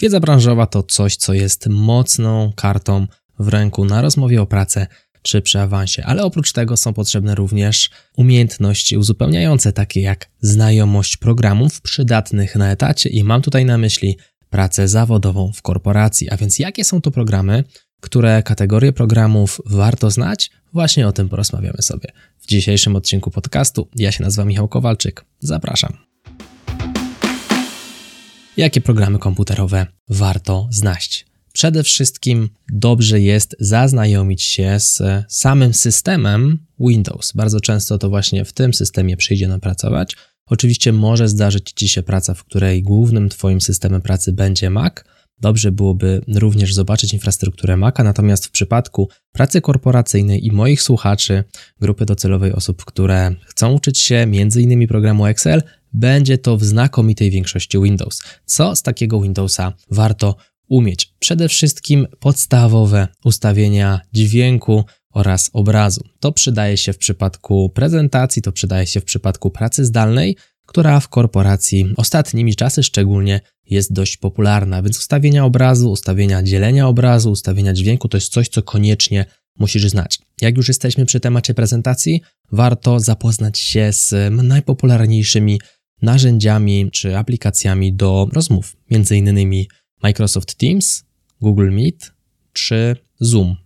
Wiedza branżowa to coś, co jest mocną kartą w ręku na rozmowie o pracę czy przy awansie, ale oprócz tego są potrzebne również umiejętności uzupełniające, takie jak znajomość programów przydatnych na etacie i mam tutaj na myśli pracę zawodową w korporacji. A więc jakie są to programy, które kategorie programów warto znać? Właśnie o tym porozmawiamy sobie w dzisiejszym odcinku podcastu. Ja się nazywam Michał Kowalczyk. Zapraszam. Jakie programy komputerowe warto znać? Przede wszystkim dobrze jest zaznajomić się z samym systemem Windows. Bardzo często to właśnie w tym systemie przyjdzie nam pracować. Oczywiście może zdarzyć Ci się praca, w której głównym Twoim systemem pracy będzie Mac. Dobrze byłoby również zobaczyć infrastrukturę Maca, natomiast w przypadku pracy korporacyjnej i moich słuchaczy, grupy docelowej osób, które chcą uczyć się m.in. programu Excel, będzie to w znakomitej większości Windows. Co z takiego Windowsa warto umieć? Przede wszystkim podstawowe ustawienia dźwięku oraz obrazu. To przydaje się w przypadku prezentacji, to przydaje się w przypadku pracy zdalnej, która w korporacji ostatnimi czasy szczególnie jest dość popularna, więc ustawienia obrazu, ustawienia dzielenia obrazu, ustawienia dźwięku to jest coś, co koniecznie musisz znać. Jak już jesteśmy przy temacie prezentacji, warto zapoznać się z najpopularniejszymi narzędziami czy aplikacjami do rozmów, między innymi Microsoft Teams, Google Meet czy Zoom.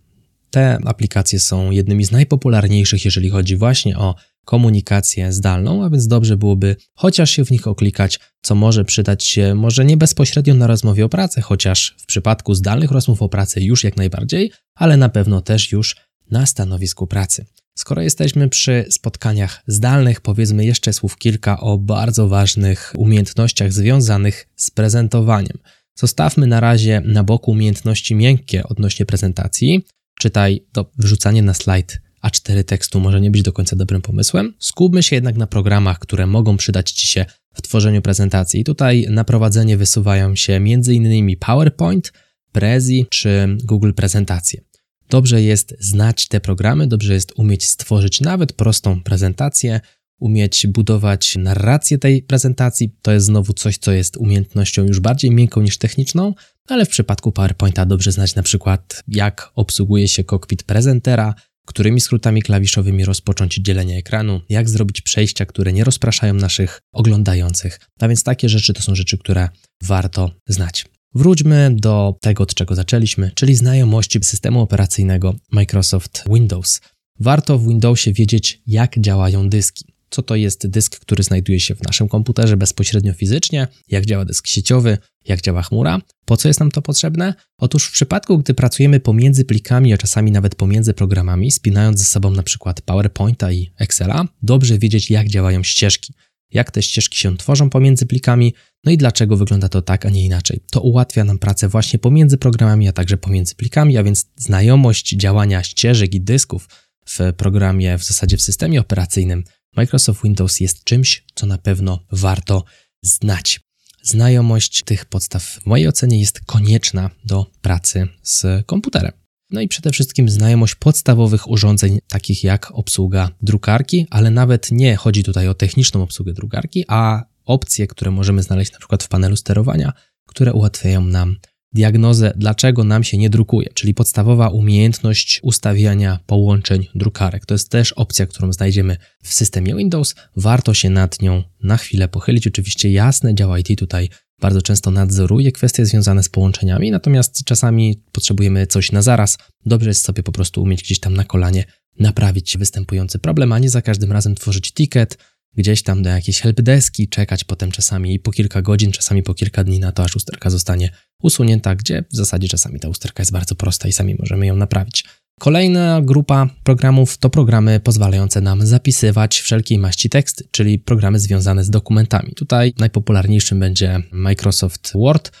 Te aplikacje są jednymi z najpopularniejszych, jeżeli chodzi właśnie o komunikację zdalną, a więc dobrze byłoby chociaż się w nich oklikać, co może przydać się może nie bezpośrednio na rozmowie o pracę, chociaż w przypadku zdalnych rozmów o pracy już jak najbardziej, ale na pewno też już na stanowisku pracy. Skoro jesteśmy przy spotkaniach zdalnych, powiedzmy jeszcze słów kilka o bardzo ważnych umiejętnościach związanych z prezentowaniem. Zostawmy na razie na boku umiejętności miękkie odnośnie prezentacji. Czytaj to wrzucanie na slajd A4 tekstu może nie być do końca dobrym pomysłem. Skupmy się jednak na programach, które mogą przydać Ci się w tworzeniu prezentacji. Tutaj na prowadzenie wysuwają się m.in. PowerPoint, Prezi czy Google Prezentacje. Dobrze jest znać te programy, dobrze jest umieć stworzyć nawet prostą prezentację, umieć budować narrację tej prezentacji. To jest znowu coś, co jest umiejętnością już bardziej miękką niż techniczną, ale w przypadku PowerPointa dobrze znać na przykład, jak obsługuje się kokpit prezentera, którymi skrótami klawiszowymi rozpocząć dzielenie ekranu, jak zrobić przejścia, które nie rozpraszają naszych oglądających. A więc takie rzeczy to są rzeczy, które warto znać. Wróćmy do tego, od czego zaczęliśmy, czyli znajomości systemu operacyjnego Microsoft Windows. Warto w Windowsie wiedzieć, jak działają dyski co to jest dysk, który znajduje się w naszym komputerze bezpośrednio fizycznie, jak działa dysk sieciowy, jak działa chmura. Po co jest nam to potrzebne? Otóż w przypadku, gdy pracujemy pomiędzy plikami, a czasami nawet pomiędzy programami, spinając ze sobą na przykład PowerPointa i Excela, dobrze wiedzieć, jak działają ścieżki, jak te ścieżki się tworzą pomiędzy plikami, no i dlaczego wygląda to tak, a nie inaczej. To ułatwia nam pracę właśnie pomiędzy programami, a także pomiędzy plikami, a więc znajomość działania ścieżek i dysków w programie, w zasadzie w systemie operacyjnym Microsoft Windows jest czymś, co na pewno warto znać. Znajomość tych podstaw w mojej ocenie jest konieczna do pracy z komputerem. No i przede wszystkim znajomość podstawowych urządzeń, takich jak obsługa drukarki, ale nawet nie chodzi tutaj o techniczną obsługę drukarki, a opcje, które możemy znaleźć na przykład w panelu sterowania, które ułatwiają nam diagnozę, dlaczego nam się nie drukuje, czyli podstawowa umiejętność ustawiania połączeń drukarek. To jest też opcja, którą znajdziemy w systemie Windows. Warto się nad nią na chwilę pochylić. Oczywiście jasne, działa IT tutaj bardzo często nadzoruje kwestie związane z połączeniami, natomiast czasami potrzebujemy coś na zaraz. Dobrze jest sobie po prostu umieć gdzieś tam na kolanie naprawić występujący problem, a nie za każdym razem tworzyć ticket, gdzieś tam do jakiejś helpdeski, czekać potem czasami po kilka godzin, czasami po kilka dni na to, aż usterka zostanie usunięta, gdzie w zasadzie czasami ta usterka jest bardzo prosta i sami możemy ją naprawić. Kolejna grupa programów to programy pozwalające nam zapisywać wszelkiej maści tekst, czyli programy związane z dokumentami. Tutaj najpopularniejszym będzie Microsoft Word.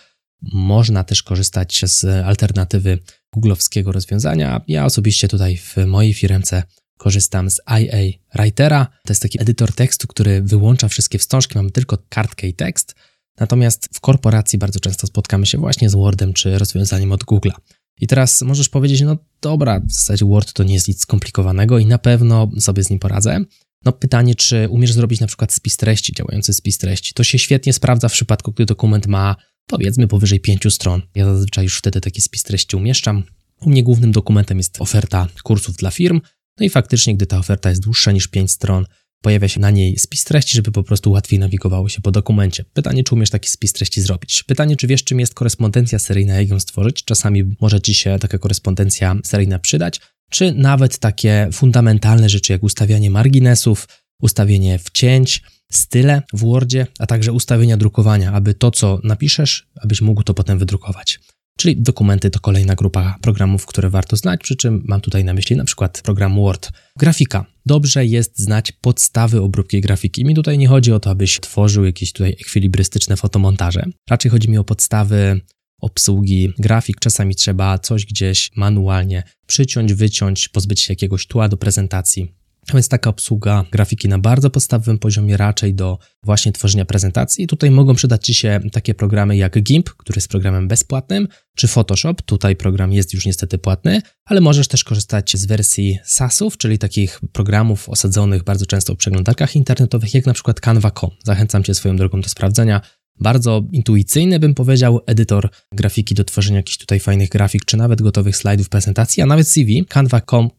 Można też korzystać z alternatywy googlowskiego rozwiązania. Ja osobiście tutaj w mojej firmce korzystam z IA Writera. To jest taki edytor tekstu, który wyłącza wszystkie wstążki, mamy tylko kartkę i tekst. Natomiast w korporacji bardzo często spotkamy się właśnie z Wordem czy rozwiązaniem od Google'a. I teraz możesz powiedzieć, no dobra, w zasadzie Word to nie jest nic skomplikowanego i na pewno sobie z nim poradzę. No pytanie, czy umiesz zrobić na przykład spis treści, działający spis treści. To się świetnie sprawdza w przypadku, gdy dokument ma powiedzmy powyżej 5 stron. Ja zazwyczaj już wtedy taki spis treści umieszczam. U mnie głównym dokumentem jest oferta kursów dla firm, no i faktycznie, gdy ta oferta jest dłuższa niż 5 stron, pojawia się na niej spis treści, żeby po prostu łatwiej nawigowało się po dokumencie. Pytanie, czy umiesz taki spis treści zrobić? Pytanie, czy wiesz, czym jest korespondencja seryjna, jak ją stworzyć? Czasami może ci się taka korespondencja seryjna przydać, czy nawet takie fundamentalne rzeczy, jak ustawianie marginesów, ustawienie wcięć, style w Wordzie, a także ustawienia drukowania, aby to, co napiszesz, abyś mógł to potem wydrukować. Czyli dokumenty to kolejna grupa programów, które warto znać, przy czym mam tutaj na myśli na przykład program Word. Grafika. Dobrze jest znać podstawy obróbki grafiki. Mi tutaj nie chodzi o to, abyś tworzył jakieś tutaj ekwilibrystyczne fotomontaże. Raczej chodzi mi o podstawy obsługi grafik. Czasami trzeba coś gdzieś manualnie przyciąć, wyciąć, pozbyć się jakiegoś tła do prezentacji. Więc taka obsługa grafiki na bardzo podstawowym poziomie, raczej do właśnie tworzenia prezentacji. I tutaj mogą przydać Ci się takie programy jak GIMP, który jest programem bezpłatnym, czy Photoshop. Tutaj program jest już niestety płatny, ale możesz też korzystać z wersji SaaSów, czyli takich programów osadzonych bardzo często w przeglądarkach internetowych, jak na przykład Canva.com. Zachęcam Cię swoją drogą do sprawdzenia. Bardzo intuicyjny, bym powiedział, edytor grafiki do tworzenia jakichś tutaj fajnych grafik, czy nawet gotowych slajdów prezentacji, a nawet CV. Canva.com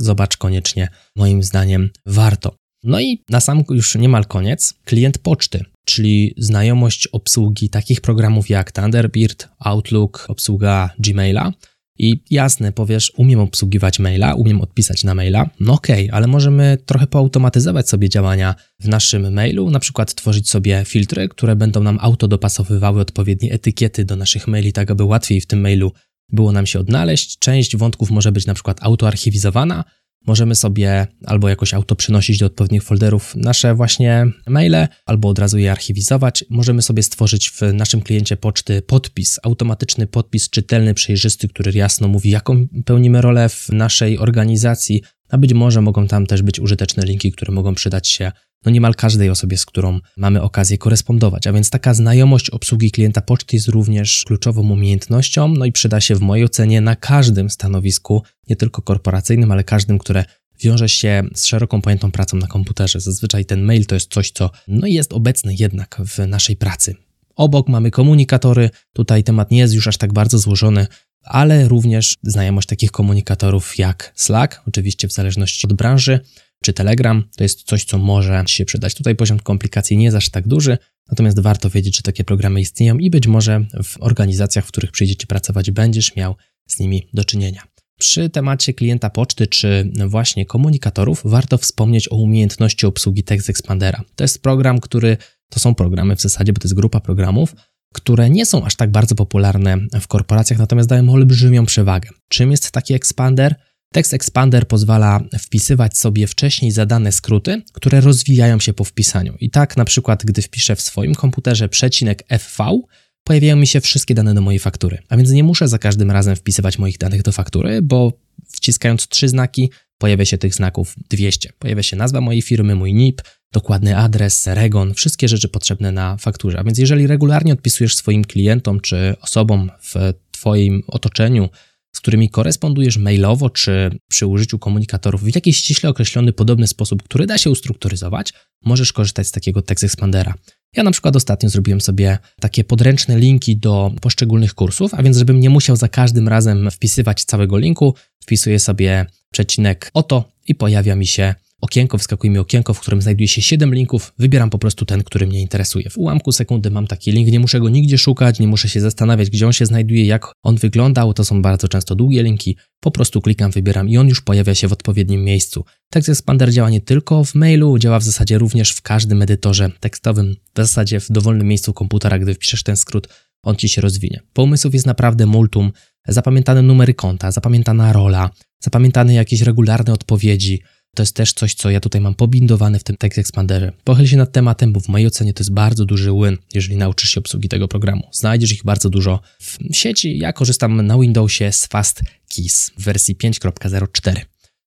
zobacz koniecznie, moim zdaniem warto. No i na sam już niemal koniec, klient poczty, czyli znajomość obsługi takich programów jak Thunderbird, Outlook, obsługa Gmaila. I jasne, powiesz, umiem obsługiwać maila, umiem odpisać na maila. No okej, okay, ale możemy trochę poautomatyzować sobie działania w naszym mailu, na przykład tworzyć sobie filtry, które będą nam autodopasowywały odpowiednie etykiety do naszych maili, tak aby łatwiej w tym mailu było nam się odnaleźć. Część wątków może być na przykład autoarchiwizowana. Możemy sobie albo jakoś auto przynosić do odpowiednich folderów nasze właśnie maile, albo od razu je archiwizować. Możemy sobie stworzyć w naszym kliencie poczty podpis, automatyczny podpis czytelny, przejrzysty, który jasno mówi, jaką pełnimy rolę w naszej organizacji, a być może mogą tam też być użyteczne linki, które mogą przydać się no niemal każdej osobie, z którą mamy okazję korespondować. A więc taka znajomość obsługi klienta poczty jest również kluczową umiejętnością, no i przyda się w mojej ocenie na każdym stanowisku, nie tylko korporacyjnym, ale każdym, które wiąże się z szeroką pojętą pracą na komputerze. Zazwyczaj ten mail to jest coś, co no jest obecne jednak w naszej pracy. Obok mamy komunikatory, tutaj temat nie jest już aż tak bardzo złożony, ale również znajomość takich komunikatorów jak Slack, oczywiście w zależności od branży, czy Telegram. To jest coś, co może się przydać. Tutaj poziom komplikacji nie jest aż tak duży, natomiast warto wiedzieć, że takie programy istnieją i być może w organizacjach, w których przyjdziecie pracować, będziesz miał z nimi do czynienia. Przy temacie klienta poczty czy właśnie komunikatorów warto wspomnieć o umiejętności obsługi Text Expandera. To jest program, który to są programy w zasadzie, bo to jest grupa programów, które nie są aż tak bardzo popularne w korporacjach, natomiast dają olbrzymią przewagę. Czym jest taki expander? Text Expander pozwala wpisywać sobie wcześniej zadane skróty, które rozwijają się po wpisaniu. I tak na przykład, gdy wpiszę w swoim komputerze przecinek FV, pojawiają mi się wszystkie dane do mojej faktury. A więc nie muszę za każdym razem wpisywać moich danych do faktury, bo wciskając trzy znaki pojawia się tych znaków 200. Pojawia się nazwa mojej firmy, mój NIP, dokładny adres, REGON, wszystkie rzeczy potrzebne na fakturze. A więc jeżeli regularnie odpisujesz swoim klientom czy osobom w Twoim otoczeniu z którymi korespondujesz mailowo czy przy użyciu komunikatorów w jakiś ściśle określony, podobny sposób, który da się ustrukturyzować, możesz korzystać z takiego Text Expandera. Ja na przykład ostatnio zrobiłem sobie takie podręczne linki do poszczególnych kursów, a więc żebym nie musiał za każdym razem wpisywać całego linku, wpisuję sobie przecinek oto i pojawia mi się okienko, wyskakuje mi okienko, w którym znajduje się 7 linków, wybieram po prostu ten, który mnie interesuje. W ułamku sekundy mam taki link, nie muszę go nigdzie szukać, nie muszę się zastanawiać, gdzie on się znajduje, jak on wyglądał, to są bardzo często długie linki, po prostu klikam, wybieram i on już pojawia się w odpowiednim miejscu. Text Expander działa nie tylko w mailu, działa w zasadzie również w każdym edytorze tekstowym, w zasadzie w dowolnym miejscu komputera, gdy wpiszesz ten skrót, on ci się rozwinie. Pomysłów jest naprawdę multum, zapamiętane numery konta, zapamiętana rola, zapamiętane jakieś regularne odpowiedzi, to jest też coś, co ja tutaj mam pobindowane w tym Text Expanderze. Pochyl się nad tematem, bo w mojej ocenie to jest bardzo duży win, jeżeli nauczysz się obsługi tego programu. Znajdziesz ich bardzo dużo w sieci. Ja korzystam na Windowsie z Fast Keys w wersji 5.04.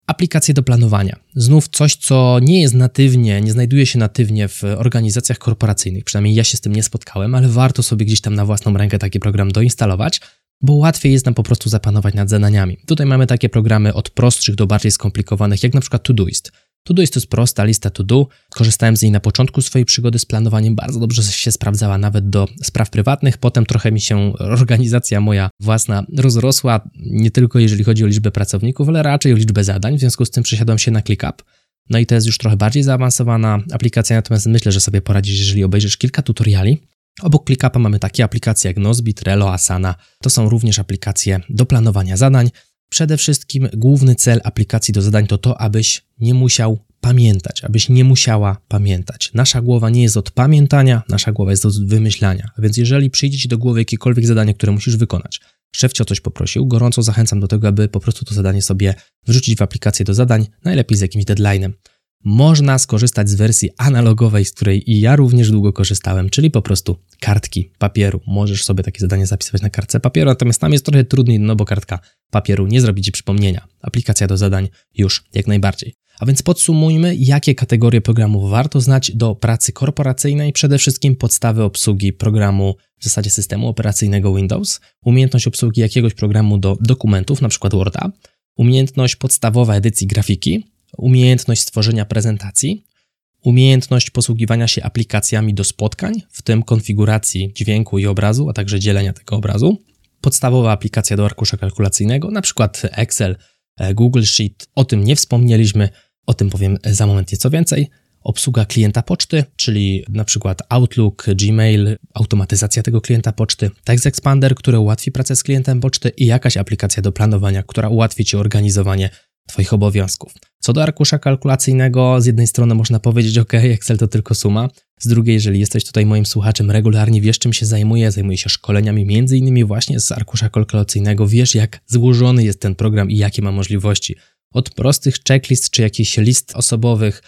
Aplikacje do planowania. Znów coś, co nie jest natywnie, nie znajduje się natywnie w organizacjach korporacyjnych. Przynajmniej ja się z tym nie spotkałem, ale warto sobie gdzieś tam na własną rękę taki program doinstalować bo łatwiej jest nam po prostu zapanować nad zadaniami. Tutaj mamy takie programy od prostszych do bardziej skomplikowanych, jak na przykład Todoist. To-do jest to prosta lista to-do. Korzystałem z niej na początku swojej przygody z planowaniem, bardzo dobrze się sprawdzała nawet do spraw prywatnych. Potem trochę mi się organizacja moja własna rozrosła, nie tylko jeżeli chodzi o liczbę pracowników, ale raczej o liczbę zadań. W związku z tym przesiadłem się na ClickUp. No i to jest już trochę bardziej zaawansowana aplikacja, natomiast myślę, że sobie poradzisz, jeżeli obejrzysz kilka tutoriali. Obok ClickUpa mamy takie aplikacje jak Nozbe, Trello, Asana. To są również aplikacje do planowania zadań. Przede wszystkim główny cel aplikacji do zadań to to, abyś nie musiał pamiętać, abyś nie musiała pamiętać. Nasza głowa nie jest od pamiętania, nasza głowa jest od wymyślania. A więc jeżeli przyjdzie ci do głowy jakiekolwiek zadanie, które musisz wykonać, szef cię o coś poprosił, gorąco zachęcam do tego, aby po prostu to zadanie sobie wrzucić w aplikację do zadań, najlepiej z jakimś deadline'em można skorzystać z wersji analogowej, z której i ja również długo korzystałem, czyli po prostu kartki papieru. Możesz sobie takie zadanie zapisywać na kartce papieru, natomiast tam jest trochę trudniej, no bo kartka papieru nie zrobi ci przypomnienia. Aplikacja do zadań już jak najbardziej. A więc podsumujmy, jakie kategorie programów warto znać do pracy korporacyjnej. Przede wszystkim podstawy obsługi programu, w zasadzie systemu operacyjnego Windows, umiejętność obsługi jakiegoś programu do dokumentów, np. Worda, umiejętność podstawowa edycji grafiki, umiejętność stworzenia prezentacji, umiejętność posługiwania się aplikacjami do spotkań, w tym konfiguracji dźwięku i obrazu, a także dzielenia tego obrazu, podstawowa aplikacja do arkusza kalkulacyjnego, na przykład Excel, e, Google Sheet, o tym nie wspomnieliśmy, o tym powiem za moment nieco więcej. Obsługa klienta poczty, czyli na przykład Outlook, Gmail, automatyzacja tego klienta poczty, Text Expander, który ułatwi pracę z klientem poczty i jakaś aplikacja do planowania, która ułatwi Ci organizowanie Twoich obowiązków. Co do arkusza kalkulacyjnego, z jednej strony można powiedzieć, ok, Excel to tylko suma, z drugiej, jeżeli jesteś tutaj moim słuchaczem, regularnie wiesz, czym się zajmuję, zajmuję się szkoleniami, między innymi właśnie z arkusza kalkulacyjnego, wiesz, jak złożony jest ten program i jakie ma możliwości. Od prostych checklist czy jakichś list osobowych,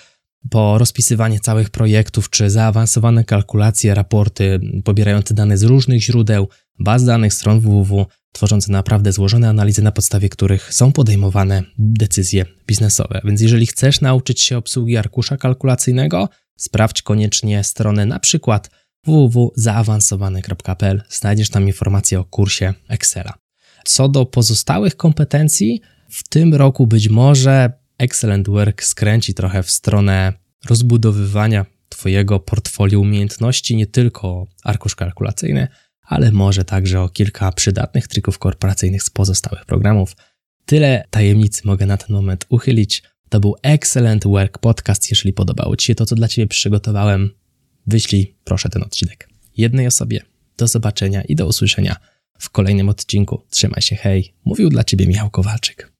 po rozpisywanie całych projektów, czy zaawansowane kalkulacje, raporty pobierające dane z różnych źródeł, baz danych, stron www, tworzące naprawdę złożone analizy, na podstawie których są podejmowane decyzje biznesowe. Więc jeżeli chcesz nauczyć się obsługi arkusza kalkulacyjnego, sprawdź koniecznie stronę na przykład www.zaawansowany.pl. Znajdziesz tam informacje o kursie Excela. Co do pozostałych kompetencji, w tym roku być może Excellent Work skręci trochę w stronę rozbudowywania Twojego portfolio umiejętności, nie tylko arkusz kalkulacyjny, ale może także o kilka przydatnych trików korporacyjnych z pozostałych programów. Tyle tajemnicy mogę na ten moment uchylić. To był Excellent Work Podcast. Jeżeli podobało Ci się to, co dla Ciebie przygotowałem, wyślij proszę ten odcinek jednej osobie. Do zobaczenia i do usłyszenia w kolejnym odcinku. Trzymaj się, hej. Mówił dla Ciebie Michał Kowalczyk.